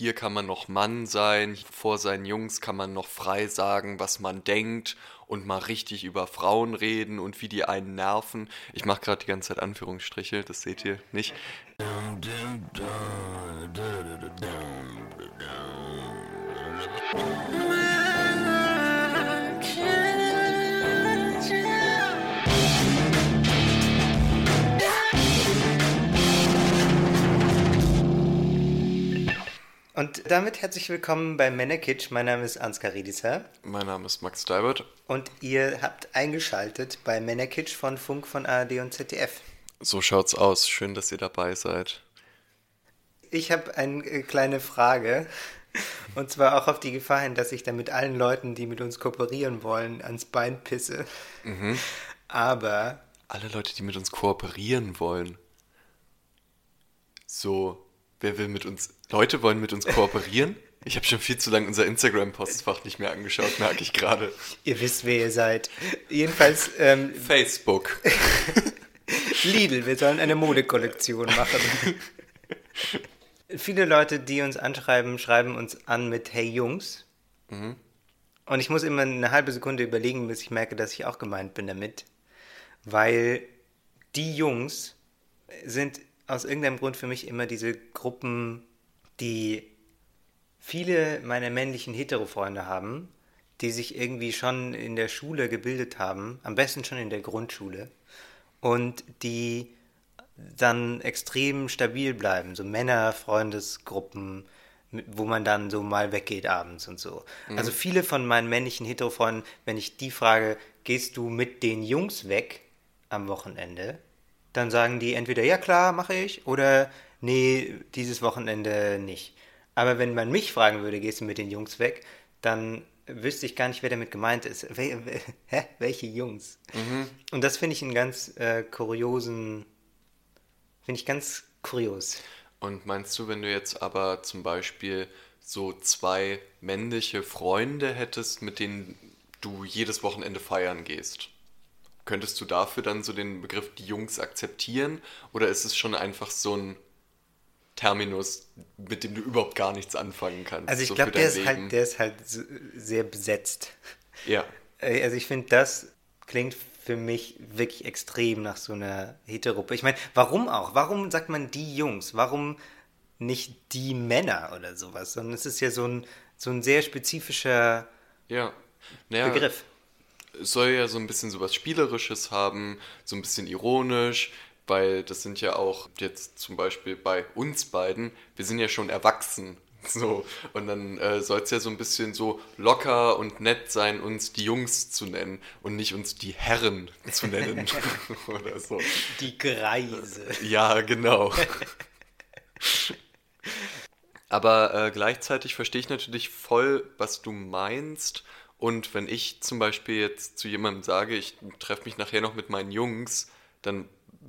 hier kann man noch Mann sein, vor seinen Jungs kann man noch frei sagen, was man denkt und mal richtig über Frauen reden und wie die einen nerven. Ich mache gerade die ganze Zeit Anführungsstriche, das seht ihr nicht. Und damit herzlich willkommen bei Männerkitsch. Mein Name ist Ansgar Riedisser. Mein Name ist Max Deibert. Und ihr habt eingeschaltet bei Männerkitsch von Funk von ARD und ZDF. So schaut's aus. Schön, dass ihr dabei seid. Ich habe eine äh, kleine Frage. Und zwar auch auf die Gefahr hin, dass ich dann mit allen Leuten, die mit uns kooperieren wollen, ans Bein pisse. Mhm. Aber. Alle Leute, die mit uns kooperieren wollen. So, wer will mit uns Leute wollen mit uns kooperieren. Ich habe schon viel zu lange unser Instagram-Postfach nicht mehr angeschaut, merke ich gerade. Ihr wisst, wer ihr seid. Jedenfalls. Ähm, Facebook. Lidl, wir sollen eine Modekollektion machen. Viele Leute, die uns anschreiben, schreiben uns an mit Hey Jungs. Mhm. Und ich muss immer eine halbe Sekunde überlegen, bis ich merke, dass ich auch gemeint bin damit. Weil die Jungs sind aus irgendeinem Grund für mich immer diese Gruppen die viele meiner männlichen Hetero-Freunde haben, die sich irgendwie schon in der Schule gebildet haben, am besten schon in der Grundschule, und die dann extrem stabil bleiben, so Männer-Freundesgruppen, wo man dann so mal weggeht abends und so. Mhm. Also viele von meinen männlichen Hetero-Freunden, wenn ich die frage, gehst du mit den Jungs weg am Wochenende, dann sagen die entweder ja klar, mache ich, oder nee, dieses Wochenende nicht. Aber wenn man mich fragen würde, gehst du mit den Jungs weg, dann wüsste ich gar nicht, wer damit gemeint ist. Wel hä? Welche Jungs? Mhm. Und das finde ich einen ganz äh, kuriosen, finde ich ganz kurios. Und meinst du, wenn du jetzt aber zum Beispiel so zwei männliche Freunde hättest, mit denen du jedes Wochenende feiern gehst, könntest du dafür dann so den Begriff die Jungs akzeptieren? Oder ist es schon einfach so ein Terminus, mit dem du überhaupt gar nichts anfangen kannst. Also ich so glaube, der, ist halt, der ist halt sehr besetzt. Ja. Äh, also ich finde, das klingt für mich wirklich extrem nach so einer Heteruppe. Ich meine, warum auch? Warum sagt man die Jungs? Warum nicht die Männer oder sowas? Sondern es ist ja so ein, so ein sehr spezifischer ja. naja, Begriff. Es soll ja so ein bisschen sowas Spielerisches haben, so ein bisschen ironisch weil das sind ja auch jetzt zum Beispiel bei uns beiden, wir sind ja schon erwachsen. So, und dann äh, soll es ja so ein bisschen so locker und nett sein, uns die Jungs zu nennen und nicht uns die Herren zu nennen. oder so. Die Greise. Ja, genau. Aber äh, gleichzeitig verstehe ich natürlich voll, was du meinst. Und wenn ich zum Beispiel jetzt zu jemandem sage, ich treffe mich nachher noch mit meinen Jungs, dann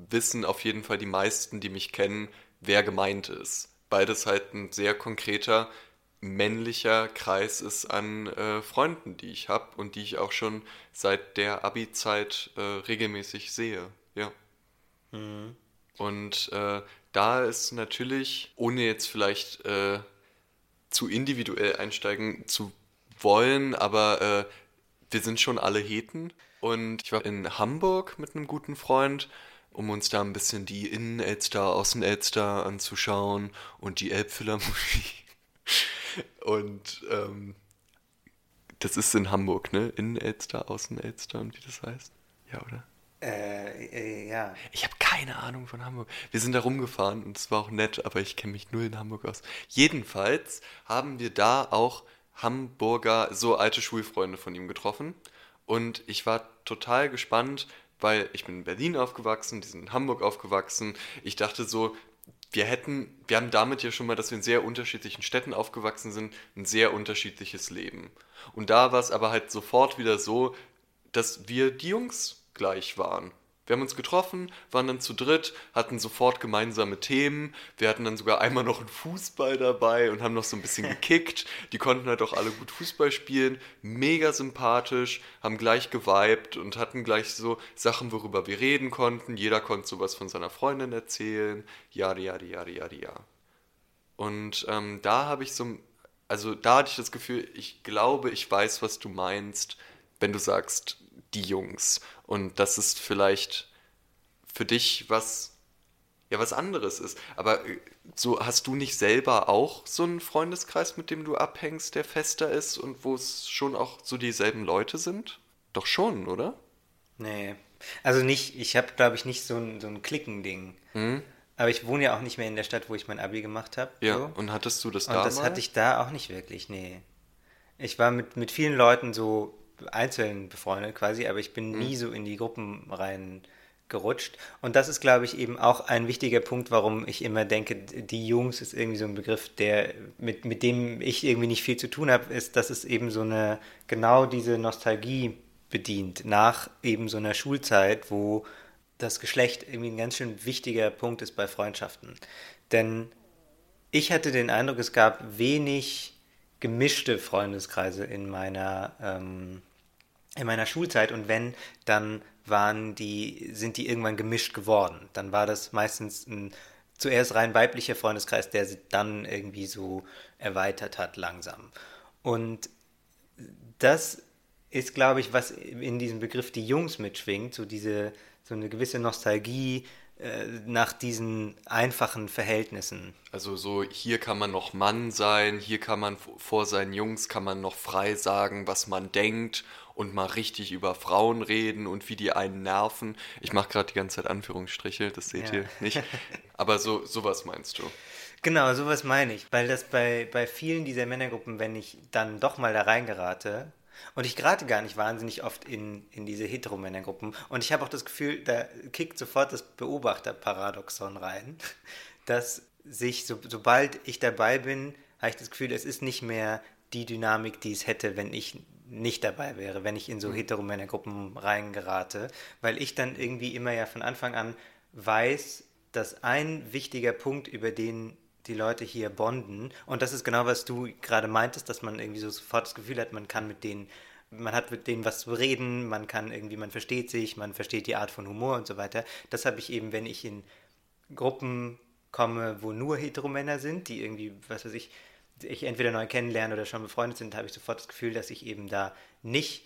wissen auf jeden Fall die meisten, die mich kennen, wer gemeint ist. Beides halt ein sehr konkreter männlicher Kreis ist an äh, Freunden, die ich habe und die ich auch schon seit der Abi-Zeit äh, regelmäßig sehe. Ja. Mhm. Und äh, da ist natürlich, ohne jetzt vielleicht äh, zu individuell einsteigen zu wollen, aber äh, wir sind schon alle Heten. Und ich war in Hamburg mit einem guten Freund um uns da ein bisschen die Innen-Elster, Außen-Elster anzuschauen und die Elbphilharmonie. Und ähm, das ist in Hamburg, ne? Innen-Elster, Außen-Elster und wie das heißt. Ja, oder? Äh, äh, ja. Ich habe keine Ahnung von Hamburg. Wir sind da rumgefahren und es war auch nett, aber ich kenne mich null in Hamburg aus. Jedenfalls haben wir da auch Hamburger, so alte Schulfreunde von ihm getroffen. Und ich war total gespannt, weil ich bin in Berlin aufgewachsen, die sind in Hamburg aufgewachsen. Ich dachte so, wir hätten, wir haben damit ja schon mal, dass wir in sehr unterschiedlichen Städten aufgewachsen sind, ein sehr unterschiedliches Leben. Und da war es aber halt sofort wieder so, dass wir die Jungs gleich waren. Wir haben uns getroffen, waren dann zu dritt, hatten sofort gemeinsame Themen. Wir hatten dann sogar einmal noch einen Fußball dabei und haben noch so ein bisschen gekickt. Die konnten halt auch alle gut Fußball spielen. Mega sympathisch, haben gleich geweibt und hatten gleich so Sachen, worüber wir reden konnten. Jeder konnte sowas von seiner Freundin erzählen. Ja, ja, ja, ja, ja. Und ähm, da habe ich so, also da hatte ich das Gefühl, ich glaube, ich weiß, was du meinst, wenn du sagst, die Jungs. Und das ist vielleicht für dich was, ja, was anderes ist. Aber äh, so hast du nicht selber auch so einen Freundeskreis, mit dem du abhängst, der fester ist und wo es schon auch so dieselben Leute sind? Doch schon, oder? Nee. Also nicht, ich habe, glaube ich, nicht so ein, so ein Klickending. Hm? Aber ich wohne ja auch nicht mehr in der Stadt, wo ich mein Abi gemacht habe. Ja, so. und hattest du das da? Und das mal? hatte ich da auch nicht wirklich, nee. Ich war mit, mit vielen Leuten so einzeln befreundet quasi, aber ich bin hm. nie so in die Gruppen rein gerutscht. Und das ist, glaube ich, eben auch ein wichtiger Punkt, warum ich immer denke, die Jungs ist irgendwie so ein Begriff, der mit, mit dem ich irgendwie nicht viel zu tun habe, ist, dass es eben so eine, genau diese Nostalgie bedient, nach eben so einer Schulzeit, wo das Geschlecht irgendwie ein ganz schön wichtiger Punkt ist bei Freundschaften. Denn ich hatte den Eindruck, es gab wenig gemischte Freundeskreise in meiner, ähm, in meiner Schulzeit und wenn, dann waren die, sind die irgendwann gemischt geworden. Dann war das meistens ein zuerst rein weiblicher Freundeskreis, der sich dann irgendwie so erweitert hat langsam. Und das ist, glaube ich, was in diesem Begriff die Jungs mitschwingt, so diese, so eine gewisse Nostalgie äh, nach diesen einfachen Verhältnissen. Also so, hier kann man noch Mann sein, hier kann man vor seinen Jungs kann man noch frei sagen, was man denkt und mal richtig über Frauen reden und wie die einen nerven. Ich mache gerade die ganze Zeit Anführungsstriche, das seht ja. ihr nicht. Aber so sowas meinst du? Genau, sowas meine ich. Weil das bei, bei vielen dieser Männergruppen, wenn ich dann doch mal da reingerate, und ich gerate gar nicht wahnsinnig oft in, in diese Heteromännergruppen. Und ich habe auch das Gefühl, da kickt sofort das Beobachterparadoxon rein, dass sich, so, sobald ich dabei bin, habe ich das Gefühl, es ist nicht mehr die Dynamik, die es hätte, wenn ich nicht dabei wäre, wenn ich in so mhm. Heteromännergruppen reingerate, weil ich dann irgendwie immer ja von Anfang an weiß, dass ein wichtiger Punkt, über den die Leute hier bonden, und das ist genau, was du gerade meintest, dass man irgendwie so sofort das Gefühl hat, man kann mit denen, man hat mit denen was zu reden, man kann irgendwie, man versteht sich, man versteht die Art von Humor und so weiter. Das habe ich eben, wenn ich in Gruppen komme, wo nur Heteromänner sind, die irgendwie, was weiß ich, ich entweder neu kennenlerne oder schon befreundet sind, habe ich sofort das Gefühl, dass ich eben da nicht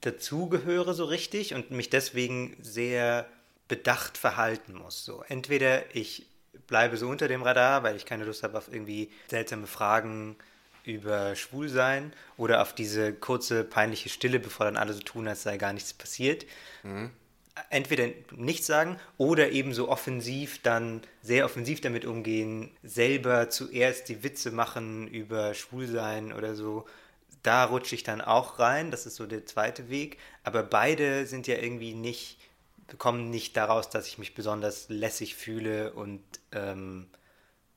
dazugehöre so richtig und mich deswegen sehr bedacht verhalten muss. So, entweder ich bleibe so unter dem Radar, weil ich keine Lust habe auf irgendwie seltsame Fragen über Schwulsein oder auf diese kurze peinliche Stille, bevor dann alle so tun, als sei gar nichts passiert. Mhm entweder nichts sagen oder eben so offensiv dann sehr offensiv damit umgehen, selber zuerst die Witze machen über Schwulsein oder so. Da rutsche ich dann auch rein, das ist so der zweite Weg. Aber beide sind ja irgendwie nicht, kommen nicht daraus, dass ich mich besonders lässig fühle und ähm,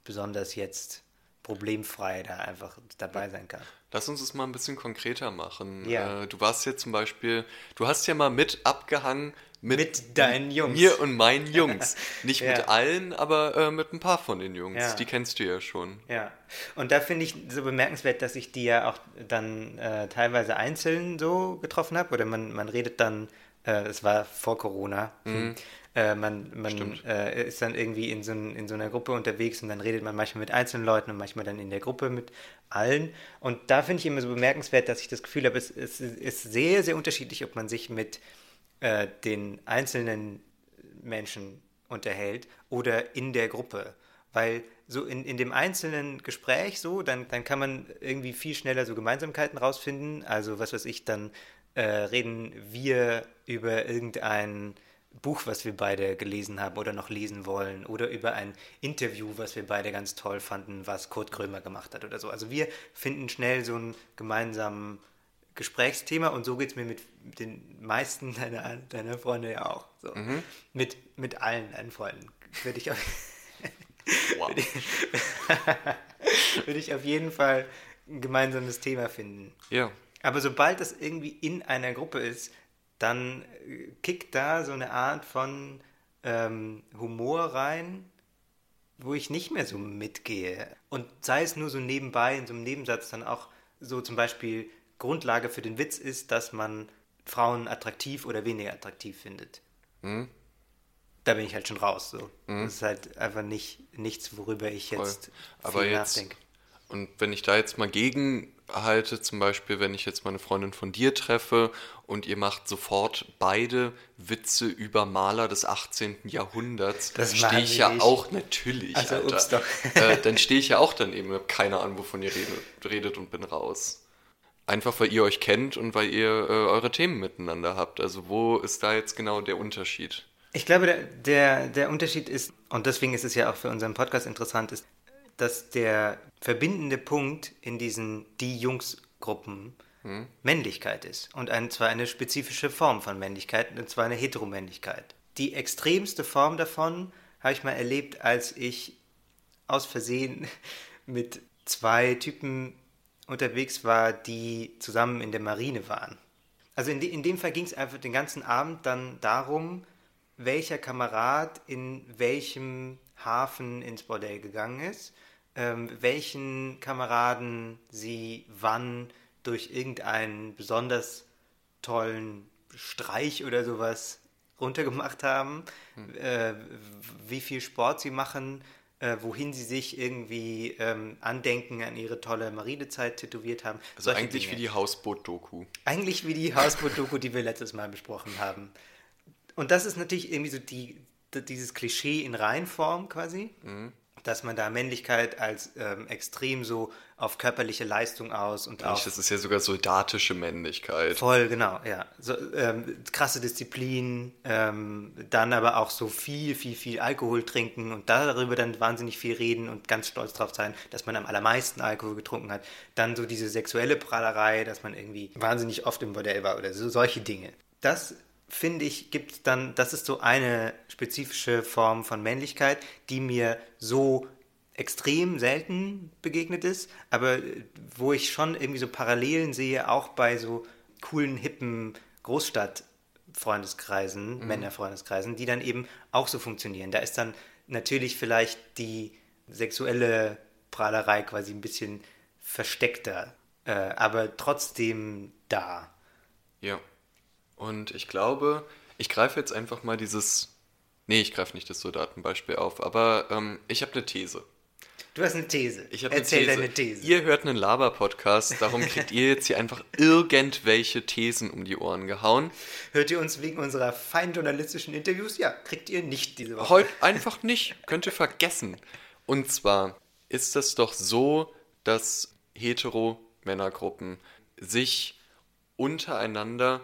besonders jetzt problemfrei da einfach dabei sein kann. Lass uns das mal ein bisschen konkreter machen. Ja. Äh, du warst ja zum Beispiel, du hast ja mal mit abgehangen mit, mit deinen Jungs. Mir und meinen Jungs. Nicht ja. mit allen, aber äh, mit ein paar von den Jungs. Ja. Die kennst du ja schon. Ja. Und da finde ich so bemerkenswert, dass ich die ja auch dann äh, teilweise einzeln so getroffen habe. Oder man, man redet dann, äh, es war vor Corona. Mhm. Äh, man man äh, ist dann irgendwie in so, in so einer Gruppe unterwegs und dann redet man manchmal mit einzelnen Leuten und manchmal dann in der Gruppe mit allen. Und da finde ich immer so bemerkenswert, dass ich das Gefühl habe, es, es ist sehr, sehr unterschiedlich, ob man sich mit äh, den einzelnen Menschen unterhält oder in der Gruppe. Weil so in, in dem einzelnen Gespräch so, dann, dann kann man irgendwie viel schneller so Gemeinsamkeiten rausfinden. Also was weiß ich, dann äh, reden wir über irgendein Buch, was wir beide gelesen haben oder noch lesen wollen, oder über ein Interview, was wir beide ganz toll fanden, was Kurt Krömer gemacht hat oder so. Also wir finden schnell so einen gemeinsamen Gesprächsthema und so geht es mir mit den meisten deiner, deiner Freunde ja auch. So. Mhm. Mit, mit allen deinen Freunden würde ich, auf, wow. würde, ich, würde ich auf jeden Fall ein gemeinsames Thema finden. Ja. Aber sobald das irgendwie in einer Gruppe ist, dann äh, kickt da so eine Art von ähm, Humor rein, wo ich nicht mehr so mitgehe. Und sei es nur so nebenbei, in so einem Nebensatz dann auch so zum Beispiel Grundlage für den Witz ist, dass man Frauen attraktiv oder weniger attraktiv findet. Mhm. da bin ich halt schon raus. So. Mhm. Das ist halt einfach nicht nichts, worüber ich jetzt Aber viel jetzt, nachdenke. Und wenn ich da jetzt mal gegenhalte, zum Beispiel, wenn ich jetzt meine Freundin von dir treffe und ihr macht sofort beide Witze über Maler des 18. Jahrhunderts, dann stehe ich ja nicht. auch natürlich, also, Alter. Äh, dann stehe ich ja auch dann eben, keine Ahnung, wovon ihr redet, redet und bin raus. Einfach weil ihr euch kennt und weil ihr äh, eure Themen miteinander habt. Also wo ist da jetzt genau der Unterschied? Ich glaube, der, der, der Unterschied ist, und deswegen ist es ja auch für unseren Podcast interessant, ist, dass der verbindende Punkt in diesen Die-Jungs-Gruppen hm. Männlichkeit ist. Und ein, zwar eine spezifische Form von Männlichkeit, und zwar eine Heteromännlichkeit. Die extremste Form davon habe ich mal erlebt, als ich aus Versehen mit zwei Typen unterwegs war, die zusammen in der Marine waren. Also in, de, in dem Fall ging es einfach den ganzen Abend dann darum, welcher Kamerad in welchem Hafen ins Bordell gegangen ist, ähm, welchen Kameraden sie wann durch irgendeinen besonders tollen Streich oder sowas runtergemacht haben, hm. äh, wie viel Sport sie machen, äh, wohin sie sich irgendwie ähm, Andenken an ihre tolle Marinezeit tätowiert haben. Also eigentlich Dinge. wie die Hausboot-Doku. Eigentlich wie die Hausboot-Doku, die wir letztes Mal besprochen haben. Und das ist natürlich irgendwie so die, dieses Klischee in Reinform quasi, mhm. Dass man da Männlichkeit als ähm, extrem so auf körperliche Leistung aus und auch. Das ist ja sogar soldatische Männlichkeit. Voll, genau, ja. So, ähm, krasse Disziplin, ähm, dann aber auch so viel, viel, viel Alkohol trinken und darüber dann wahnsinnig viel reden und ganz stolz drauf sein, dass man am allermeisten Alkohol getrunken hat. Dann so diese sexuelle Prahlerei, dass man irgendwie wahnsinnig oft im Bordell war oder so solche Dinge. Das finde ich, gibt dann, das ist so eine spezifische Form von Männlichkeit, die mir so extrem selten begegnet ist, aber wo ich schon irgendwie so Parallelen sehe, auch bei so coolen, hippen Großstadtfreundeskreisen, mhm. Männerfreundeskreisen, die dann eben auch so funktionieren. Da ist dann natürlich vielleicht die sexuelle Prahlerei quasi ein bisschen versteckter, äh, aber trotzdem da. Ja. Und ich glaube, ich greife jetzt einfach mal dieses. Nee, ich greife nicht das Soldatenbeispiel auf, aber ähm, ich habe eine These. Du hast eine These. Ich Erzähl eine These. deine These. Ihr hört einen Laber-Podcast, darum kriegt ihr jetzt hier einfach irgendwelche Thesen um die Ohren gehauen. Hört ihr uns wegen unserer feinen journalistischen Interviews? Ja, kriegt ihr nicht diese Woche. Heute einfach nicht. Könnt ihr vergessen. Und zwar ist es doch so, dass hetero-Männergruppen sich untereinander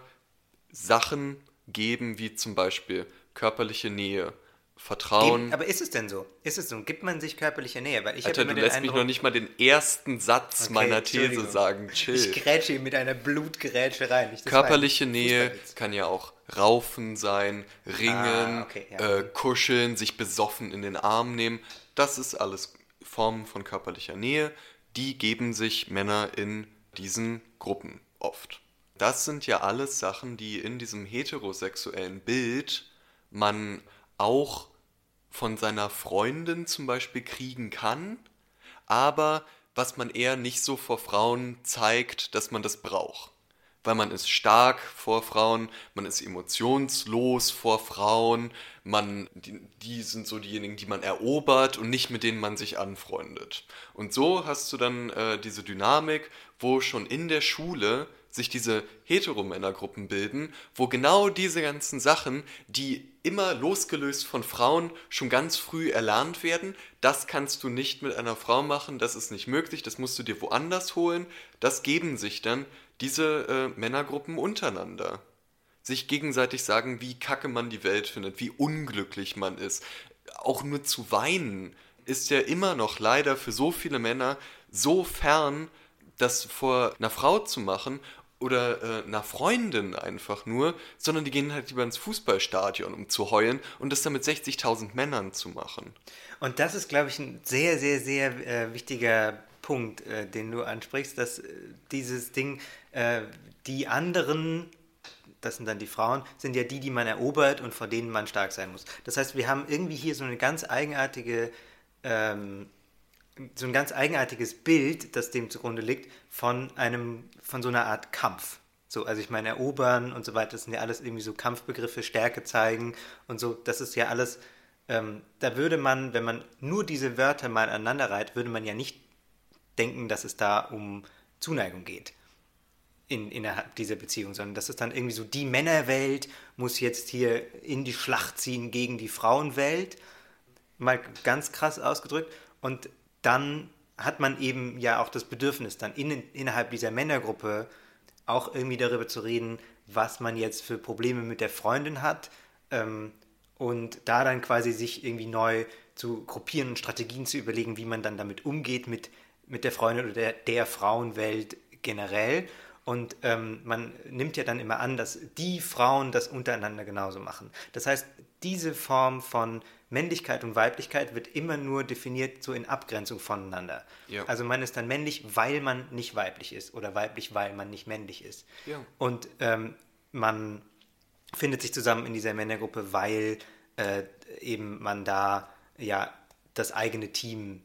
Sachen geben, wie zum Beispiel körperliche Nähe, Vertrauen. Geben, aber ist es denn so? Ist es so? Gibt man sich körperliche Nähe? Weil ich Alter, du lässt Eindruck, mich noch nicht mal den ersten Satz okay, meiner These sagen. Chill. Ich grätsche mit einer Blutgerätsche rein. Körperliche Nähe kann ja auch Raufen sein, Ringen, ah, okay, ja. äh, Kuscheln, sich besoffen in den Arm nehmen. Das ist alles Formen von körperlicher Nähe. Die geben sich Männer in diesen Gruppen oft das sind ja alles Sachen, die in diesem heterosexuellen Bild man auch von seiner Freundin zum Beispiel kriegen kann, aber was man eher nicht so vor Frauen zeigt, dass man das braucht. Weil man ist stark vor Frauen, man ist emotionslos vor Frauen, man, die, die sind so diejenigen, die man erobert und nicht mit denen man sich anfreundet. Und so hast du dann äh, diese Dynamik, wo schon in der Schule sich diese Heteromännergruppen bilden, wo genau diese ganzen Sachen, die immer losgelöst von Frauen schon ganz früh erlernt werden, das kannst du nicht mit einer Frau machen, das ist nicht möglich, das musst du dir woanders holen, das geben sich dann diese äh, Männergruppen untereinander. Sich gegenseitig sagen, wie kacke man die Welt findet, wie unglücklich man ist. Auch nur zu weinen ist ja immer noch leider für so viele Männer so fern, das vor einer Frau zu machen oder äh, einer Freundin einfach nur, sondern die gehen halt lieber ins Fußballstadion, um zu heulen und das dann mit 60.000 Männern zu machen. Und das ist, glaube ich, ein sehr, sehr, sehr äh, wichtiger Punkt, äh, den du ansprichst, dass äh, dieses Ding, äh, die anderen, das sind dann die Frauen, sind ja die, die man erobert und vor denen man stark sein muss. Das heißt, wir haben irgendwie hier so eine ganz eigenartige ähm, so ein ganz eigenartiges Bild, das dem zugrunde liegt, von einem, von so einer Art Kampf. So, also ich meine, erobern und so weiter, das sind ja alles irgendwie so Kampfbegriffe, Stärke zeigen und so, das ist ja alles, ähm, da würde man, wenn man nur diese Wörter mal aneinander reiht, würde man ja nicht denken, dass es da um Zuneigung geht in, innerhalb dieser Beziehung, sondern das ist dann irgendwie so, die Männerwelt muss jetzt hier in die Schlacht ziehen gegen die Frauenwelt, mal ganz krass ausgedrückt, und dann hat man eben ja auch das Bedürfnis, dann in, innerhalb dieser Männergruppe auch irgendwie darüber zu reden, was man jetzt für Probleme mit der Freundin hat ähm, und da dann quasi sich irgendwie neu zu gruppieren und Strategien zu überlegen, wie man dann damit umgeht mit, mit der Freundin oder der, der Frauenwelt generell. Und ähm, man nimmt ja dann immer an, dass die Frauen das untereinander genauso machen. Das heißt, diese Form von Männlichkeit und Weiblichkeit wird immer nur definiert so in Abgrenzung voneinander. Ja. Also man ist dann männlich, weil man nicht weiblich ist oder weiblich, weil man nicht männlich ist. Ja. Und ähm, man findet sich zusammen in dieser Männergruppe, weil äh, eben man da ja das eigene Team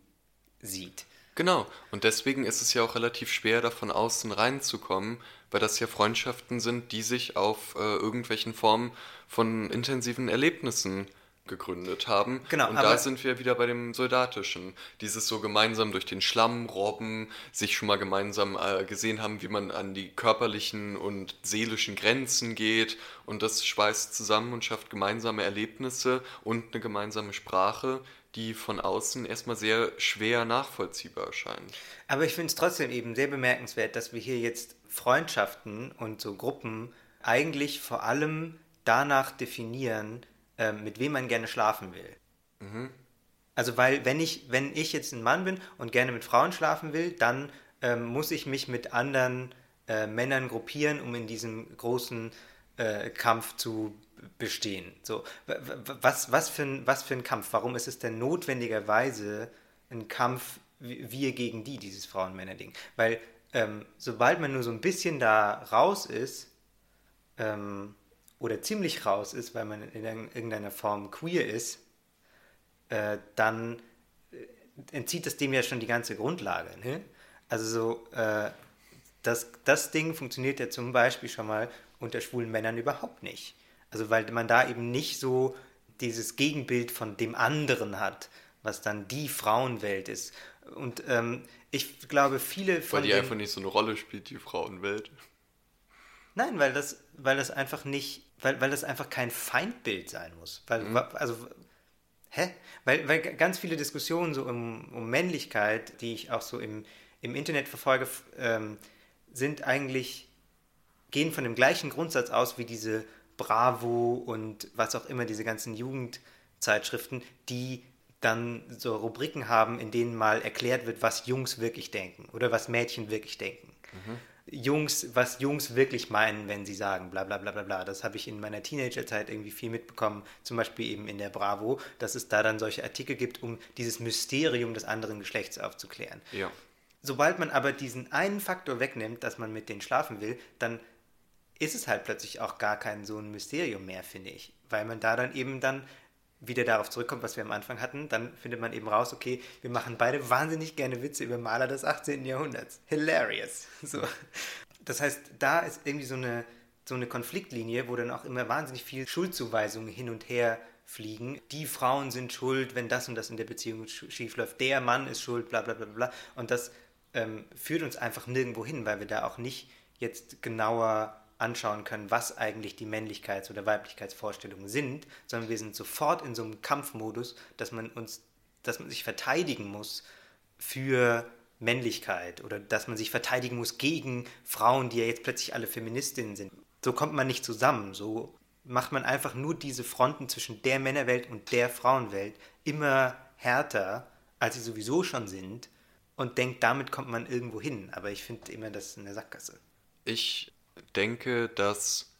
sieht. Genau, und deswegen ist es ja auch relativ schwer, da von außen reinzukommen, weil das ja Freundschaften sind, die sich auf äh, irgendwelchen Formen von intensiven Erlebnissen gegründet haben. Genau, und da sind wir wieder bei dem Soldatischen. Dieses so gemeinsam durch den Schlamm robben, sich schon mal gemeinsam äh, gesehen haben, wie man an die körperlichen und seelischen Grenzen geht und das schweißt zusammen und schafft gemeinsame Erlebnisse und eine gemeinsame Sprache, die von außen erstmal sehr schwer nachvollziehbar erscheinen. Aber ich finde es trotzdem eben sehr bemerkenswert, dass wir hier jetzt Freundschaften und so Gruppen eigentlich vor allem danach definieren, äh, mit wem man gerne schlafen will. Mhm. Also weil wenn ich, wenn ich jetzt ein Mann bin und gerne mit Frauen schlafen will, dann ähm, muss ich mich mit anderen äh, Männern gruppieren, um in diesem großen äh, Kampf zu bestehen. So, was, was, für ein, was für ein Kampf? Warum ist es denn notwendigerweise ein Kampf wir gegen die, dieses Frauen-Männer-Ding? Weil ähm, sobald man nur so ein bisschen da raus ist, ähm, oder ziemlich raus ist, weil man in irgendeiner Form queer ist, äh, dann äh, entzieht es dem ja schon die ganze Grundlage. Ne? Also so, äh, das, das Ding funktioniert ja zum Beispiel schon mal unter schwulen Männern überhaupt nicht. Also weil man da eben nicht so dieses Gegenbild von dem anderen hat, was dann die Frauenwelt ist. Und ähm, ich glaube, viele von. Weil die einfach nicht so eine Rolle spielt, die Frauenwelt. Nein, weil das, weil das einfach nicht, weil, weil das einfach kein Feindbild sein muss. Weil, mhm. also, hä? Weil, weil ganz viele Diskussionen so um, um Männlichkeit, die ich auch so im, im Internet verfolge, ähm, sind eigentlich, gehen von dem gleichen Grundsatz aus wie diese Bravo und was auch immer, diese ganzen Jugendzeitschriften, die dann so Rubriken haben, in denen mal erklärt wird, was Jungs wirklich denken oder was Mädchen wirklich denken. Mhm. Jungs, was Jungs wirklich meinen, wenn sie sagen, bla bla bla bla bla. Das habe ich in meiner Teenagerzeit irgendwie viel mitbekommen, zum Beispiel eben in der Bravo, dass es da dann solche Artikel gibt, um dieses Mysterium des anderen Geschlechts aufzuklären. Ja. Sobald man aber diesen einen Faktor wegnimmt, dass man mit denen schlafen will, dann ist es halt plötzlich auch gar kein so ein Mysterium mehr, finde ich. Weil man da dann eben dann wieder darauf zurückkommt, was wir am Anfang hatten, dann findet man eben raus, okay, wir machen beide wahnsinnig gerne Witze über Maler des 18. Jahrhunderts. Hilarious. So. Das heißt, da ist irgendwie so eine, so eine Konfliktlinie, wo dann auch immer wahnsinnig viel Schuldzuweisungen hin und her fliegen. Die Frauen sind schuld, wenn das und das in der Beziehung schief läuft. Der Mann ist schuld, bla bla bla bla. Und das ähm, führt uns einfach nirgendwo hin, weil wir da auch nicht jetzt genauer anschauen können, was eigentlich die Männlichkeits- oder Weiblichkeitsvorstellungen sind, sondern wir sind sofort in so einem Kampfmodus, dass man uns, dass man sich verteidigen muss für Männlichkeit oder dass man sich verteidigen muss gegen Frauen, die ja jetzt plötzlich alle Feministinnen sind. So kommt man nicht zusammen. So macht man einfach nur diese Fronten zwischen der Männerwelt und der Frauenwelt immer härter, als sie sowieso schon sind und denkt, damit kommt man irgendwo hin. Aber ich finde immer, das ist eine Sackgasse. Ich denke, dass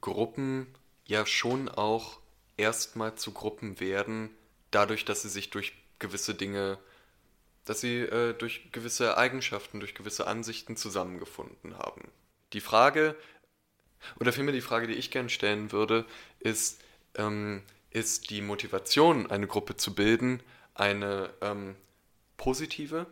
Gruppen ja schon auch erstmal zu Gruppen werden, dadurch, dass sie sich durch gewisse Dinge, dass sie äh, durch gewisse Eigenschaften, durch gewisse Ansichten zusammengefunden haben. Die Frage, oder vielmehr die Frage, die ich gerne stellen würde, ist, ähm, ist die Motivation, eine Gruppe zu bilden, eine ähm, positive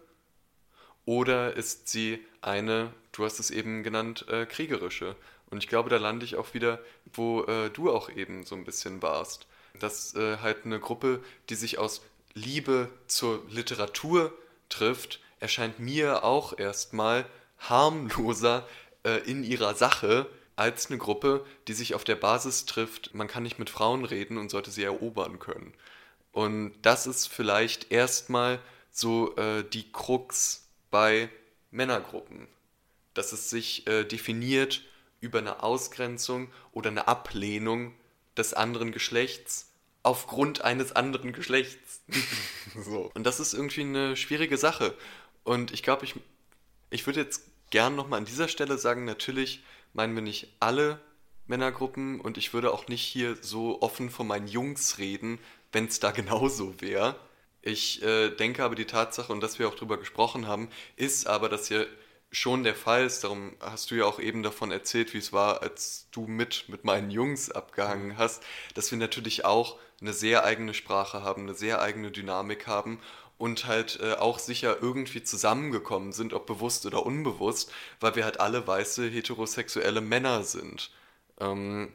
oder ist sie eine, du hast es eben genannt, äh, kriegerische. Und ich glaube, da lande ich auch wieder, wo äh, du auch eben so ein bisschen warst. Dass äh, halt eine Gruppe, die sich aus Liebe zur Literatur trifft, erscheint mir auch erstmal harmloser äh, in ihrer Sache als eine Gruppe, die sich auf der Basis trifft, man kann nicht mit Frauen reden und sollte sie erobern können. Und das ist vielleicht erstmal so äh, die Krux bei Männergruppen, dass es sich äh, definiert über eine Ausgrenzung oder eine Ablehnung des anderen Geschlechts aufgrund eines anderen Geschlechts. so. Und das ist irgendwie eine schwierige Sache. Und ich glaube, ich, ich würde jetzt gern nochmal an dieser Stelle sagen, natürlich meinen wir nicht alle Männergruppen und ich würde auch nicht hier so offen von meinen Jungs reden, wenn es da genauso wäre. Ich äh, denke aber die Tatsache, und dass wir auch drüber gesprochen haben, ist aber, dass hier schon der Fall ist. Darum hast du ja auch eben davon erzählt, wie es war, als du mit, mit meinen Jungs abgehangen hast, dass wir natürlich auch eine sehr eigene Sprache haben, eine sehr eigene Dynamik haben und halt äh, auch sicher irgendwie zusammengekommen sind, ob bewusst oder unbewusst, weil wir halt alle weiße heterosexuelle Männer sind. Ähm,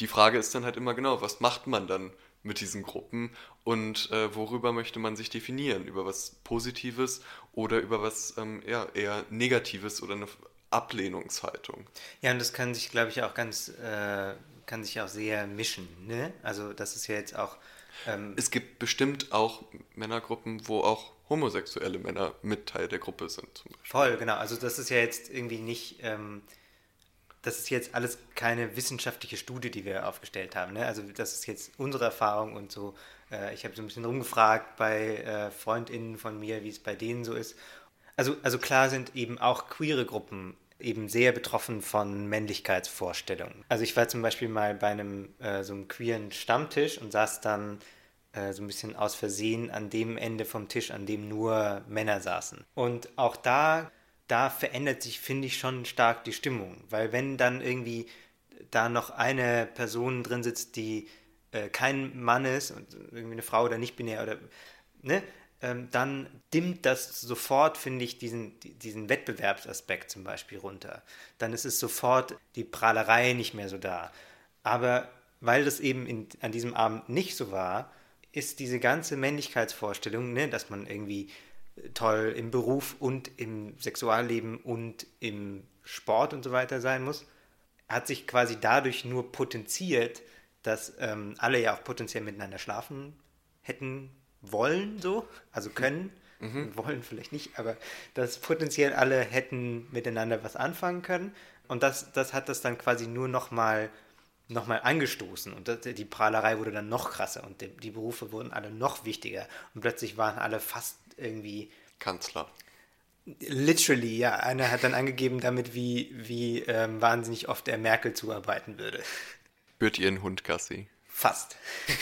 die Frage ist dann halt immer genau, was macht man dann mit diesen Gruppen und äh, worüber möchte man sich definieren? Über was Positives oder über was ähm, ja, eher Negatives oder eine Ablehnungshaltung? Ja, und das kann sich, glaube ich, auch ganz, äh, kann sich auch sehr mischen. Ne? Also das ist ja jetzt auch ähm, es gibt bestimmt auch Männergruppen, wo auch homosexuelle Männer mit Teil der Gruppe sind. Voll, genau. Also das ist ja jetzt irgendwie nicht, ähm, das ist jetzt alles keine wissenschaftliche Studie, die wir aufgestellt haben. Ne? Also das ist jetzt unsere Erfahrung und so. Äh, ich habe so ein bisschen rumgefragt bei äh, FreundInnen von mir, wie es bei denen so ist. Also, also klar sind eben auch queere Gruppen eben sehr betroffen von Männlichkeitsvorstellungen. Also ich war zum Beispiel mal bei einem äh, so einem queeren Stammtisch und saß dann äh, so ein bisschen aus Versehen an dem Ende vom Tisch, an dem nur Männer saßen. Und auch da, da verändert sich, finde ich, schon stark die Stimmung. Weil wenn dann irgendwie da noch eine Person drin sitzt, die äh, kein Mann ist und irgendwie eine Frau oder nicht binär oder ne, ähm, dann dimmt das sofort, finde ich, diesen, diesen Wettbewerbsaspekt zum Beispiel runter. Dann ist es sofort die Prahlerei nicht mehr so da. Aber weil das eben in, an diesem Abend nicht so war, ist diese ganze Männlichkeitsvorstellung, ne, dass man irgendwie toll im Beruf und im Sexualleben und im Sport und so weiter sein muss, hat sich quasi dadurch nur potenziert, dass ähm, alle ja auch potenziell miteinander schlafen hätten wollen, so, also können. Mhm. Wollen vielleicht nicht, aber dass potenziell alle hätten miteinander was anfangen können. Und das, das hat das dann quasi nur nochmal noch mal angestoßen. Und das, die Prahlerei wurde dann noch krasser und die, die Berufe wurden alle noch wichtiger. Und plötzlich waren alle fast irgendwie. Kanzler. Literally, ja. Einer hat dann angegeben damit, wie, wie ähm, wahnsinnig oft er Merkel zuarbeiten würde. Führt ihr einen Hund, Gassi? Fast.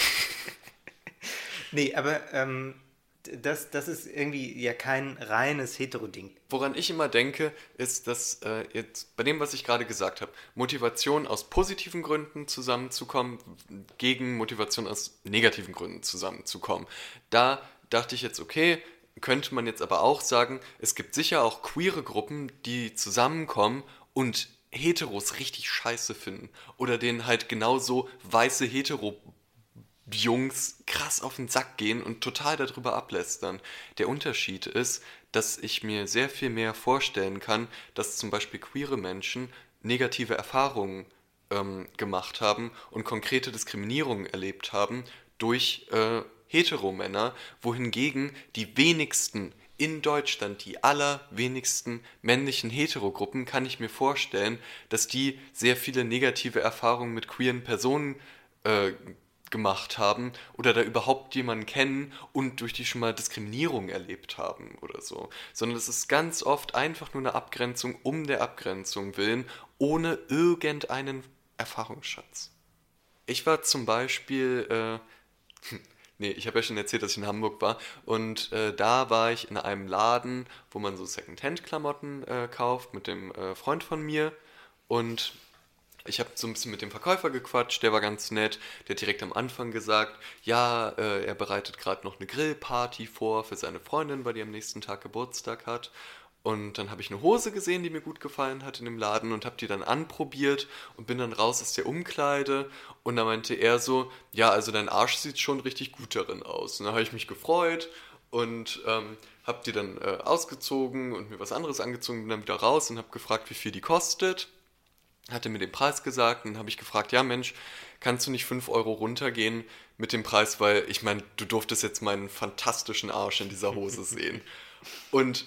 Nee, aber ähm, das, das ist irgendwie ja kein reines Hetero-Ding. Woran ich immer denke, ist, dass äh, jetzt bei dem, was ich gerade gesagt habe, Motivation aus positiven Gründen zusammenzukommen, gegen Motivation aus negativen Gründen zusammenzukommen. Da dachte ich jetzt, okay, könnte man jetzt aber auch sagen, es gibt sicher auch queere Gruppen, die zusammenkommen und Heteros richtig scheiße finden. Oder denen halt genauso weiße Hetero Jungs krass auf den Sack gehen und total darüber ablästern. Der Unterschied ist, dass ich mir sehr viel mehr vorstellen kann, dass zum Beispiel queere Menschen negative Erfahrungen ähm, gemacht haben und konkrete Diskriminierungen erlebt haben durch äh, Heteromänner, wohingegen die wenigsten in Deutschland, die allerwenigsten männlichen Heterogruppen, kann ich mir vorstellen, dass die sehr viele negative Erfahrungen mit queeren Personen äh, gemacht haben oder da überhaupt jemanden kennen und durch die schon mal Diskriminierung erlebt haben oder so, sondern es ist ganz oft einfach nur eine Abgrenzung um der Abgrenzung willen, ohne irgendeinen Erfahrungsschatz. Ich war zum Beispiel, äh, nee, ich habe ja schon erzählt, dass ich in Hamburg war und äh, da war ich in einem Laden, wo man so Secondhand-Klamotten äh, kauft mit dem äh, Freund von mir und ich habe so ein bisschen mit dem Verkäufer gequatscht, der war ganz nett. Der hat direkt am Anfang gesagt, ja, äh, er bereitet gerade noch eine Grillparty vor für seine Freundin, weil die am nächsten Tag Geburtstag hat. Und dann habe ich eine Hose gesehen, die mir gut gefallen hat in dem Laden und habe die dann anprobiert und bin dann raus aus der Umkleide. Und da meinte er so, ja, also dein Arsch sieht schon richtig gut darin aus. Und da habe ich mich gefreut und ähm, habe die dann äh, ausgezogen und mir was anderes angezogen und dann wieder raus und habe gefragt, wie viel die kostet. Hatte mir den Preis gesagt und habe ich gefragt, ja Mensch, kannst du nicht 5 Euro runtergehen mit dem Preis, weil ich meine, du durftest jetzt meinen fantastischen Arsch in dieser Hose sehen. Und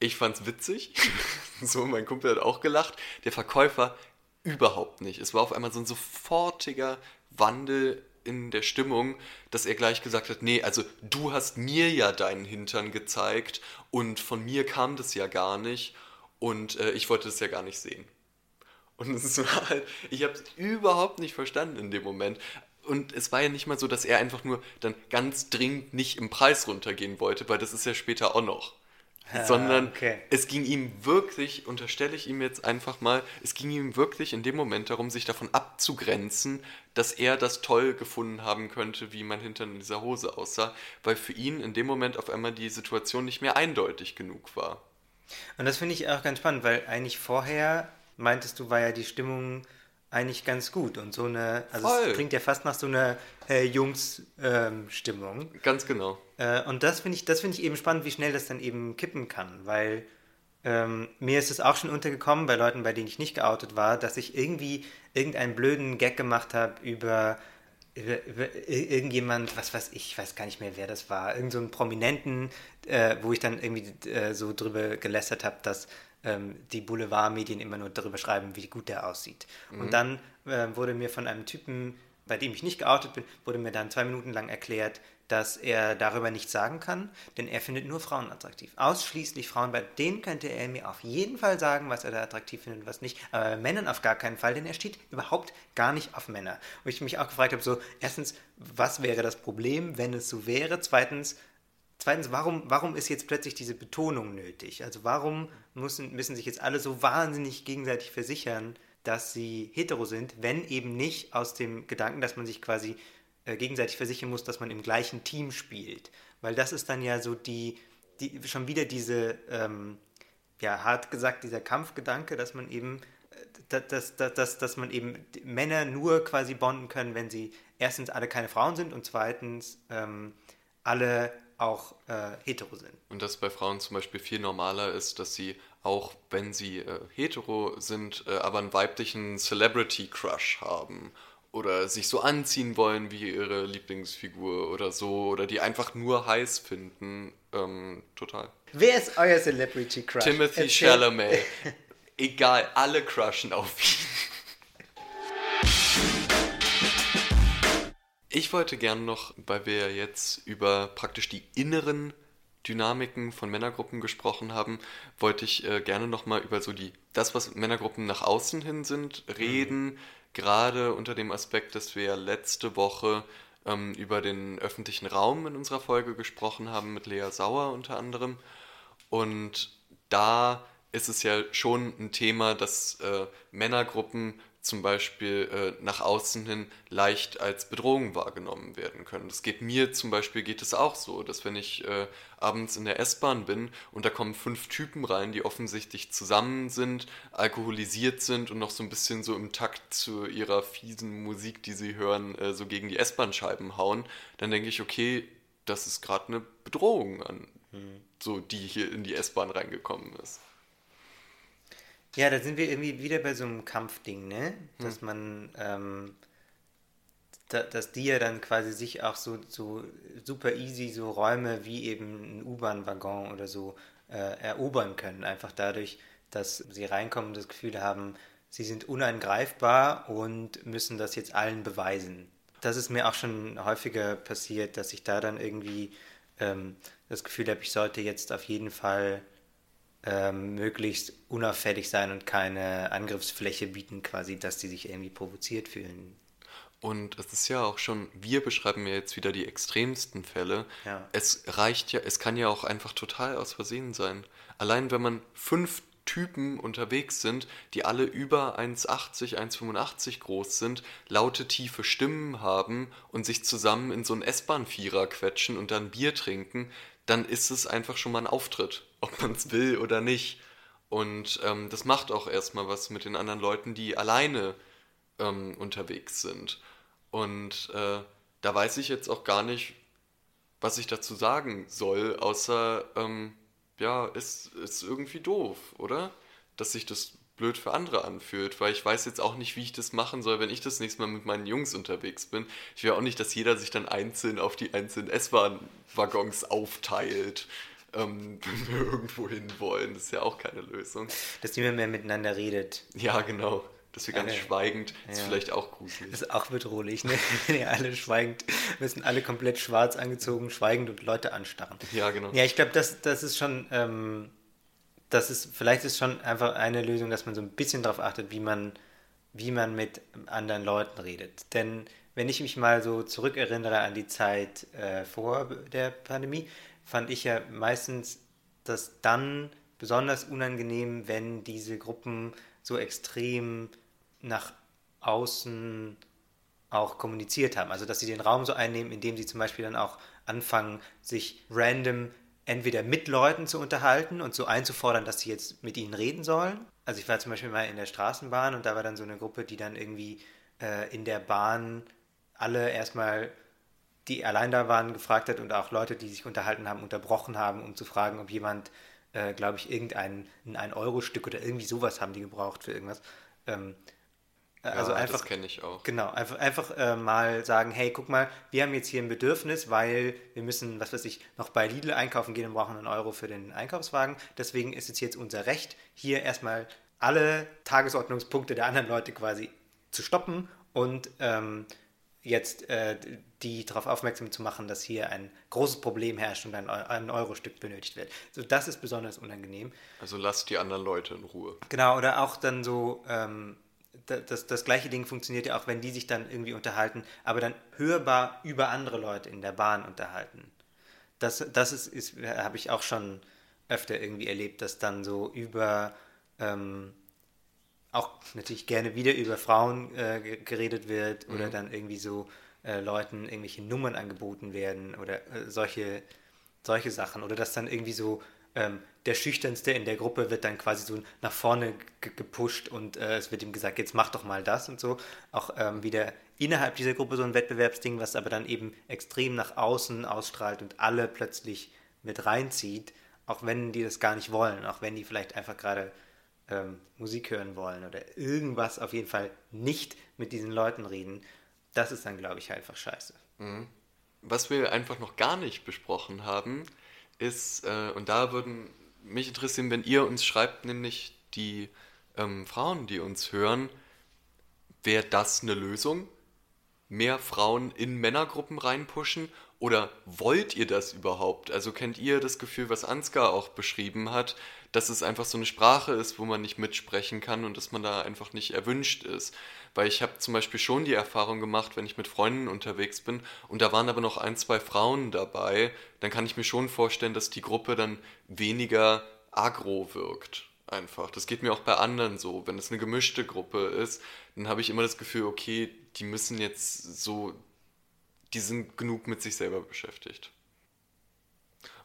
ich fand's witzig. so, mein Kumpel hat auch gelacht. Der Verkäufer überhaupt nicht. Es war auf einmal so ein sofortiger Wandel in der Stimmung, dass er gleich gesagt hat, nee, also du hast mir ja deinen Hintern gezeigt und von mir kam das ja gar nicht und äh, ich wollte das ja gar nicht sehen. Und es war halt, ich habe es überhaupt nicht verstanden in dem Moment. Und es war ja nicht mal so, dass er einfach nur dann ganz dringend nicht im Preis runtergehen wollte, weil das ist ja später auch noch. Ah, sondern okay. es ging ihm wirklich, unterstelle ich ihm jetzt einfach mal, es ging ihm wirklich in dem Moment darum, sich davon abzugrenzen, dass er das toll gefunden haben könnte, wie mein Hintern in dieser Hose aussah, weil für ihn in dem Moment auf einmal die Situation nicht mehr eindeutig genug war. Und das finde ich auch ganz spannend, weil eigentlich vorher, meintest du, war ja die Stimmung eigentlich ganz gut und so eine, also Voll. es klingt ja fast nach so einer äh, Jungs-Stimmung. Ähm, ganz genau. Äh, und das finde ich, das ich eben spannend, wie schnell das dann eben kippen kann, weil ähm, mir ist es auch schon untergekommen bei Leuten, bei denen ich nicht geoutet war, dass ich irgendwie irgendeinen blöden Gag gemacht habe über, über, über, irgendjemand, was weiß ich, weiß gar nicht mehr, wer das war, irgendeinen so Prominenten, äh, wo ich dann irgendwie äh, so drüber gelästert habe, dass ähm, die Boulevardmedien immer nur darüber schreiben, wie gut der aussieht. Mhm. Und dann äh, wurde mir von einem Typen, bei dem ich nicht geoutet bin, wurde mir dann zwei Minuten lang erklärt, dass er darüber nichts sagen kann, denn er findet nur Frauen attraktiv. Ausschließlich Frauen, bei denen könnte er mir auf jeden Fall sagen, was er da attraktiv findet und was nicht, aber bei Männern auf gar keinen Fall, denn er steht überhaupt gar nicht auf Männer. Wo ich mich auch gefragt habe, so, erstens, was wäre das Problem, wenn es so wäre? Zweitens, Zweitens, warum, warum ist jetzt plötzlich diese Betonung nötig? Also warum müssen, müssen sich jetzt alle so wahnsinnig gegenseitig versichern, dass sie hetero sind, wenn eben nicht aus dem Gedanken, dass man sich quasi äh, gegenseitig versichern muss, dass man im gleichen Team spielt. Weil das ist dann ja so die, die schon wieder diese, ähm, ja, hart gesagt, dieser Kampfgedanke, dass man eben, äh, dass, dass, dass, dass man eben Männer nur quasi bonden können, wenn sie erstens alle keine Frauen sind und zweitens ähm, alle auch äh, hetero sind. Und dass bei Frauen zum Beispiel viel normaler ist, dass sie auch, wenn sie äh, hetero sind, äh, aber einen weiblichen Celebrity-Crush haben oder sich so anziehen wollen wie ihre Lieblingsfigur oder so oder die einfach nur heiß finden. Ähm, total. Wer ist euer Celebrity Crush? Timothy Erzähl. Chalamet. Egal, alle crushen auf ihn. Ich wollte gerne noch, weil wir jetzt über praktisch die inneren Dynamiken von Männergruppen gesprochen haben, wollte ich äh, gerne nochmal über so die, das, was Männergruppen nach außen hin sind, reden. Mhm. Gerade unter dem Aspekt, dass wir letzte Woche ähm, über den öffentlichen Raum in unserer Folge gesprochen haben, mit Lea Sauer unter anderem. Und da ist es ja schon ein Thema, dass äh, Männergruppen zum Beispiel äh, nach außen hin leicht als Bedrohung wahrgenommen werden können. Das geht mir zum Beispiel geht es auch so, dass wenn ich äh, abends in der S-Bahn bin und da kommen fünf Typen rein, die offensichtlich zusammen sind, alkoholisiert sind und noch so ein bisschen so im Takt zu ihrer fiesen Musik, die sie hören, äh, so gegen die S-Bahn-Scheiben hauen, dann denke ich, okay, das ist gerade eine Bedrohung an, mhm. so die hier in die S-Bahn reingekommen ist. Ja, da sind wir irgendwie wieder bei so einem Kampfding, ne? Dass hm. man, ähm, da, dass die ja dann quasi sich auch so, so super easy so Räume wie eben ein U-Bahn-Waggon oder so äh, erobern können. Einfach dadurch, dass sie reinkommen und das Gefühl haben, sie sind unangreifbar und müssen das jetzt allen beweisen. Das ist mir auch schon häufiger passiert, dass ich da dann irgendwie ähm, das Gefühl habe, ich sollte jetzt auf jeden Fall ähm, möglichst unauffällig sein und keine Angriffsfläche bieten, quasi, dass die sich irgendwie provoziert fühlen. Und es ist ja auch schon, wir beschreiben ja jetzt wieder die extremsten Fälle. Ja. Es reicht ja, es kann ja auch einfach total aus Versehen sein. Allein wenn man fünf Typen unterwegs sind, die alle über 1,80, 1,85 groß sind, laute, tiefe Stimmen haben und sich zusammen in so einen S-Bahn-Vierer quetschen und dann Bier trinken, dann ist es einfach schon mal ein Auftritt ob man es will oder nicht. Und ähm, das macht auch erstmal was mit den anderen Leuten, die alleine ähm, unterwegs sind. Und äh, da weiß ich jetzt auch gar nicht, was ich dazu sagen soll, außer, ähm, ja, ist, ist irgendwie doof, oder? Dass sich das blöd für andere anfühlt, weil ich weiß jetzt auch nicht, wie ich das machen soll, wenn ich das nächste Mal mit meinen Jungs unterwegs bin. Ich will auch nicht, dass jeder sich dann einzeln auf die einzelnen S-Bahn-Waggons aufteilt, ähm, wenn wir irgendwo hin wollen. Das ist ja auch keine Lösung. Dass niemand mehr miteinander redet. Ja, genau. Dass wir ganz alle, schweigend, ja. ist vielleicht auch gruselig. Das ist auch bedrohlich, ne? Wenn ihr alle schweigend, müssen alle komplett schwarz angezogen, schweigend und Leute anstarren. Ja, genau. Ja, ich glaube, das, das ist schon, ähm, das ist, vielleicht ist schon einfach eine Lösung, dass man so ein bisschen darauf achtet, wie man, wie man mit anderen Leuten redet. Denn wenn ich mich mal so zurückerinnere an die Zeit äh, vor der Pandemie, fand ich ja meistens das dann besonders unangenehm, wenn diese Gruppen so extrem nach außen auch kommuniziert haben. Also dass sie den Raum so einnehmen, indem sie zum Beispiel dann auch anfangen, sich random entweder mit Leuten zu unterhalten und so einzufordern, dass sie jetzt mit ihnen reden sollen. Also ich war zum Beispiel mal in der Straßenbahn und da war dann so eine Gruppe, die dann irgendwie äh, in der Bahn alle erstmal, die allein da waren, gefragt hat und auch Leute, die sich unterhalten haben, unterbrochen haben, um zu fragen, ob jemand, äh, glaube ich, irgendein ein Euro-Stück oder irgendwie sowas haben die gebraucht für irgendwas. Ähm, also ja, einfach, das kenne ich auch. Genau, einfach, einfach äh, mal sagen, hey, guck mal, wir haben jetzt hier ein Bedürfnis, weil wir müssen, was weiß ich, noch bei Lidl einkaufen gehen und brauchen einen Euro für den Einkaufswagen. Deswegen ist es jetzt unser Recht, hier erstmal alle Tagesordnungspunkte der anderen Leute quasi zu stoppen und ähm, jetzt äh, die darauf aufmerksam zu machen, dass hier ein großes Problem herrscht und ein, ein Euro-Stück benötigt wird. So, das ist besonders unangenehm. Also lasst die anderen Leute in Ruhe. Genau, oder auch dann so... Ähm, das, das gleiche Ding funktioniert ja auch, wenn die sich dann irgendwie unterhalten, aber dann hörbar über andere Leute in der Bahn unterhalten. Das, das ist, ist habe ich auch schon öfter irgendwie erlebt, dass dann so über, ähm, auch natürlich gerne wieder über Frauen äh, geredet wird oder mhm. dann irgendwie so äh, Leuten irgendwelche Nummern angeboten werden oder äh, solche, solche Sachen. Oder dass dann irgendwie so ähm, der Schüchternste in der Gruppe wird dann quasi so nach vorne gepusht und äh, es wird ihm gesagt, jetzt mach doch mal das und so. Auch ähm, wieder innerhalb dieser Gruppe so ein Wettbewerbsding, was aber dann eben extrem nach außen ausstrahlt und alle plötzlich mit reinzieht, auch wenn die das gar nicht wollen, auch wenn die vielleicht einfach gerade ähm, Musik hören wollen oder irgendwas auf jeden Fall nicht mit diesen Leuten reden. Das ist dann, glaube ich, einfach scheiße. Mhm. Was wir einfach noch gar nicht besprochen haben, ist, äh, und da würden mich interessieren, wenn ihr uns schreibt, nämlich die ähm, Frauen, die uns hören, wäre das eine Lösung? Mehr Frauen in Männergruppen reinpushen? Oder wollt ihr das überhaupt? Also kennt ihr das Gefühl, was Ansgar auch beschrieben hat, dass es einfach so eine Sprache ist, wo man nicht mitsprechen kann und dass man da einfach nicht erwünscht ist? Weil ich habe zum Beispiel schon die Erfahrung gemacht, wenn ich mit Freunden unterwegs bin und da waren aber noch ein, zwei Frauen dabei, dann kann ich mir schon vorstellen, dass die Gruppe dann weniger agro wirkt. Einfach. Das geht mir auch bei anderen so. Wenn es eine gemischte Gruppe ist, dann habe ich immer das Gefühl, okay, die müssen jetzt so, die sind genug mit sich selber beschäftigt.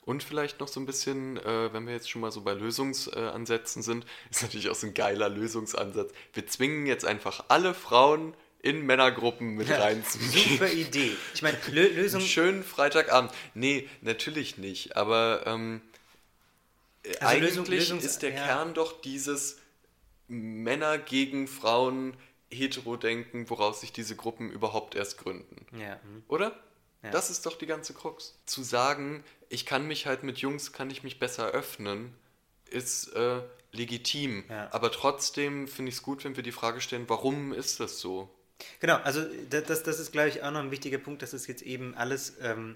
Und vielleicht noch so ein bisschen, äh, wenn wir jetzt schon mal so bei Lösungsansätzen sind, ist natürlich auch so ein geiler Lösungsansatz. Wir zwingen jetzt einfach alle Frauen in Männergruppen mit ja, reinzugehen. Super Idee. Ich meine, Lö Lösung. Schönen Freitagabend. Nee, natürlich nicht. Aber ähm, also eigentlich Lösung, ist der ja. Kern doch dieses Männer gegen Frauen Heterodenken, woraus sich diese Gruppen überhaupt erst gründen. Ja. Oder? Ja. Das ist doch die ganze Krux. Zu sagen, ich kann mich halt mit Jungs, kann ich mich besser öffnen, ist äh, legitim. Ja. Aber trotzdem finde ich es gut, wenn wir die Frage stellen, warum ist das so? Genau, also das, das ist, glaube ich, auch noch ein wichtiger Punkt, dass es jetzt eben alles ähm,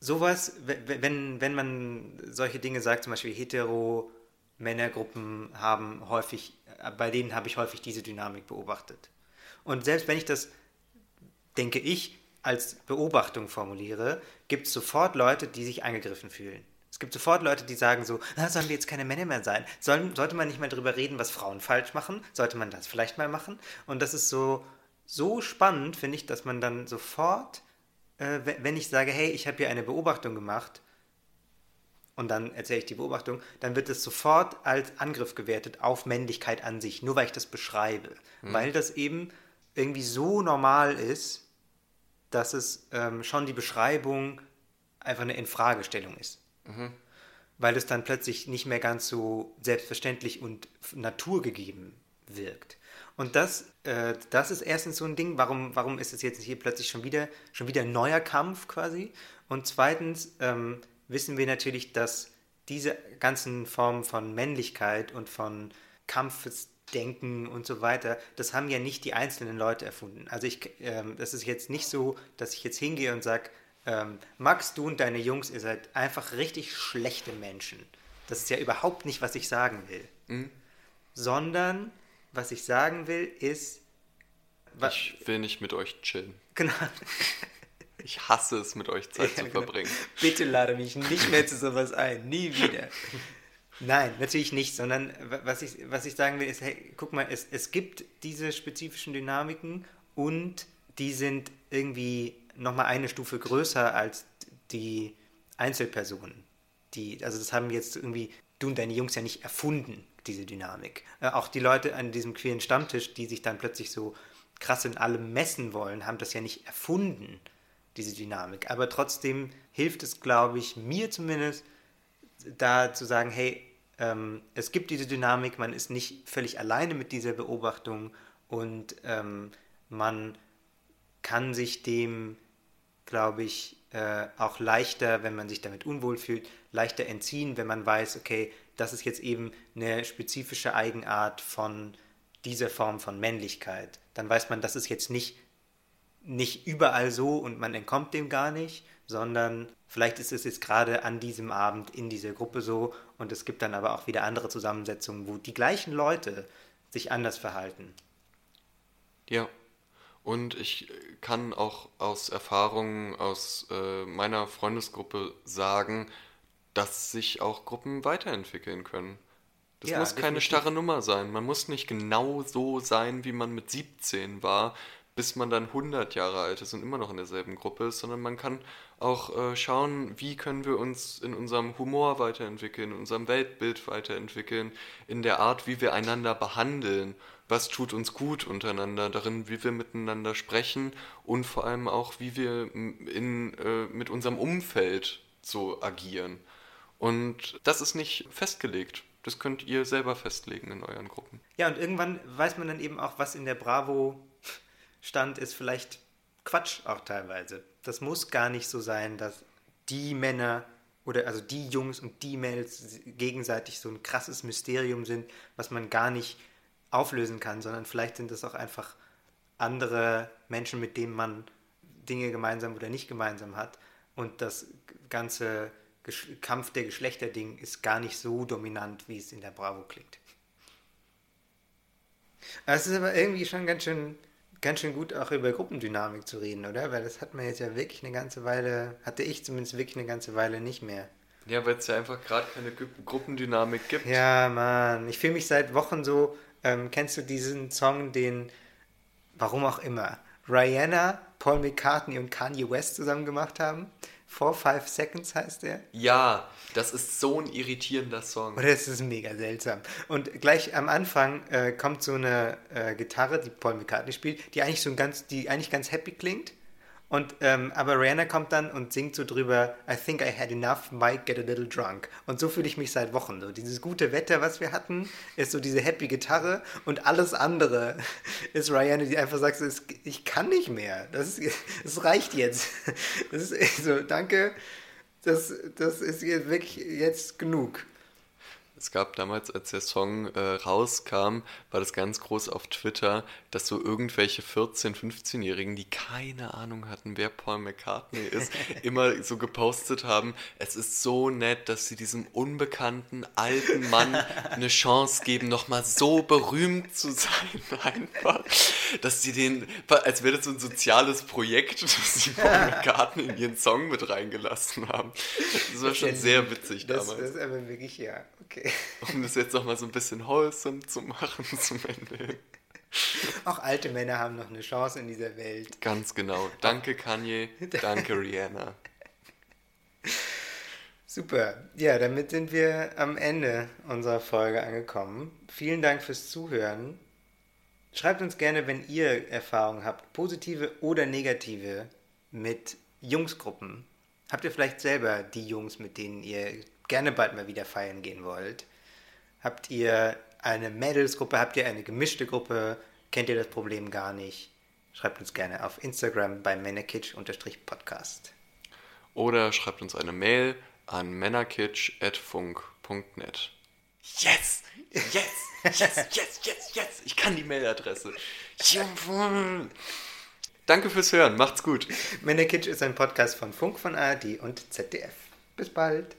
sowas, wenn, wenn man solche Dinge sagt, zum Beispiel hetero Männergruppen haben häufig, äh, bei denen habe ich häufig diese Dynamik beobachtet. Und selbst wenn ich das, denke ich, als Beobachtung formuliere, gibt es sofort Leute, die sich angegriffen fühlen. Es gibt sofort Leute, die sagen so, na, sollen wir jetzt keine Männer mehr sein? Sollen, sollte man nicht mal darüber reden, was Frauen falsch machen? Sollte man das vielleicht mal machen? Und das ist so, so spannend, finde ich, dass man dann sofort, äh, wenn ich sage, hey, ich habe hier eine Beobachtung gemacht, und dann erzähle ich die Beobachtung, dann wird es sofort als Angriff gewertet auf Männlichkeit an sich, nur weil ich das beschreibe. Mhm. Weil das eben irgendwie so normal ist, dass es ähm, schon die Beschreibung einfach eine Infragestellung ist. Mhm. Weil es dann plötzlich nicht mehr ganz so selbstverständlich und naturgegeben wirkt. Und das, äh, das ist erstens so ein Ding, warum, warum ist es jetzt hier plötzlich schon wieder, schon wieder ein neuer Kampf quasi? Und zweitens, ähm, wissen wir natürlich, dass diese ganzen Formen von Männlichkeit und von Kampfesdenken und so weiter, das haben ja nicht die einzelnen Leute erfunden. Also ich, ähm, das ist jetzt nicht so, dass ich jetzt hingehe und sage, ähm, Max, du und deine Jungs, ihr seid einfach richtig schlechte Menschen. Das ist ja überhaupt nicht, was ich sagen will. Mhm. Sondern, was ich sagen will, ist... Ich will nicht mit euch chillen. Genau. Ich hasse es, mit euch Zeit ja, zu genau. verbringen. Bitte lade mich nicht mehr zu sowas ein. Nie wieder. Nein, natürlich nicht, sondern was ich, was ich sagen will, ist, hey, guck mal, es, es gibt diese spezifischen Dynamiken und die sind irgendwie nochmal eine Stufe größer als die Einzelpersonen. Die, also das haben jetzt irgendwie du und deine Jungs ja nicht erfunden, diese Dynamik. Äh, auch die Leute an diesem queeren Stammtisch, die sich dann plötzlich so krass in allem messen wollen, haben das ja nicht erfunden diese Dynamik. Aber trotzdem hilft es, glaube ich, mir zumindest, da zu sagen, hey, ähm, es gibt diese Dynamik, man ist nicht völlig alleine mit dieser Beobachtung und ähm, man kann sich dem, glaube ich, äh, auch leichter, wenn man sich damit unwohl fühlt, leichter entziehen, wenn man weiß, okay, das ist jetzt eben eine spezifische Eigenart von dieser Form von Männlichkeit. Dann weiß man, das ist jetzt nicht nicht überall so und man entkommt dem gar nicht, sondern vielleicht ist es jetzt gerade an diesem Abend in dieser Gruppe so und es gibt dann aber auch wieder andere Zusammensetzungen, wo die gleichen Leute sich anders verhalten. Ja, und ich kann auch aus Erfahrungen aus äh, meiner Freundesgruppe sagen, dass sich auch Gruppen weiterentwickeln können. Das ja, muss keine definitiv. starre Nummer sein. Man muss nicht genau so sein, wie man mit 17 war, bis man dann 100 Jahre alt ist und immer noch in derselben Gruppe ist, sondern man kann auch äh, schauen, wie können wir uns in unserem Humor weiterentwickeln, in unserem Weltbild weiterentwickeln, in der Art, wie wir einander behandeln, was tut uns gut untereinander, darin, wie wir miteinander sprechen und vor allem auch, wie wir in, äh, mit unserem Umfeld so agieren. Und das ist nicht festgelegt. Das könnt ihr selber festlegen in euren Gruppen. Ja, und irgendwann weiß man dann eben auch, was in der Bravo Stand ist vielleicht Quatsch auch teilweise. Das muss gar nicht so sein, dass die Männer oder also die Jungs und die Mädels gegenseitig so ein krasses Mysterium sind, was man gar nicht auflösen kann, sondern vielleicht sind es auch einfach andere Menschen, mit denen man Dinge gemeinsam oder nicht gemeinsam hat. Und das ganze Kampf der Geschlechterding ist gar nicht so dominant, wie es in der Bravo klingt. Es ist aber irgendwie schon ganz schön ganz schön gut auch über Gruppendynamik zu reden, oder? Weil das hat man jetzt ja wirklich eine ganze Weile, hatte ich zumindest wirklich eine ganze Weile nicht mehr. Ja, weil es ja einfach gerade keine Gruppendynamik gibt. Ja, Mann. Ich fühle mich seit Wochen so. Ähm, kennst du diesen Song, den, warum auch immer, Rihanna, Paul McCartney und Kanye West zusammen gemacht haben? Four Five Seconds heißt der. Ja, das ist so ein irritierender Song. Oder es ist mega seltsam. Und gleich am Anfang äh, kommt so eine äh, Gitarre, die Paul McCartney spielt, die eigentlich so ein ganz, die eigentlich ganz happy klingt. Und, ähm, aber Rihanna kommt dann und singt so drüber, I think I had enough, might get a little drunk. Und so fühle ich mich seit Wochen. So. Dieses gute Wetter, was wir hatten, ist so diese happy Gitarre und alles andere ist Rihanna, die einfach sagt, ich kann nicht mehr. Das, ist, reicht jetzt. Das ist so, danke, das, das ist wirklich jetzt genug. Es gab damals, als der Song äh, rauskam, war das ganz groß auf Twitter, dass so irgendwelche 14-, 15-Jährigen, die keine Ahnung hatten, wer Paul McCartney ist, immer so gepostet haben, es ist so nett, dass sie diesem unbekannten alten Mann eine Chance geben, nochmal so berühmt zu sein, einfach. Dass sie den, als wäre das so ein soziales Projekt, dass sie Paul McCartney in ihren Song mit reingelassen haben. Das war schon sehr witzig das, damals. Das ist aber wirklich, ja, okay. Um das jetzt nochmal so ein bisschen wholesome zu machen zum Ende. Auch alte Männer haben noch eine Chance in dieser Welt. Ganz genau. Danke Kanye, danke Rihanna. Super. Ja, damit sind wir am Ende unserer Folge angekommen. Vielen Dank fürs Zuhören. Schreibt uns gerne, wenn ihr Erfahrungen habt, positive oder negative, mit Jungsgruppen. Habt ihr vielleicht selber die Jungs, mit denen ihr gerne bald mal wieder feiern gehen wollt? Habt ihr eine Mädelsgruppe? Habt ihr eine gemischte Gruppe? Kennt ihr das Problem gar nicht? Schreibt uns gerne auf Instagram bei männerkitsch-podcast. Oder schreibt uns eine Mail an männerkitsch.funk.net. Yes! Yes! Yes! Yes! Yes! Yes! Ich kann die Mailadresse. Danke fürs Hören. Macht's gut. Männerkitsch ist ein Podcast von Funk, von ARD und ZDF. Bis bald.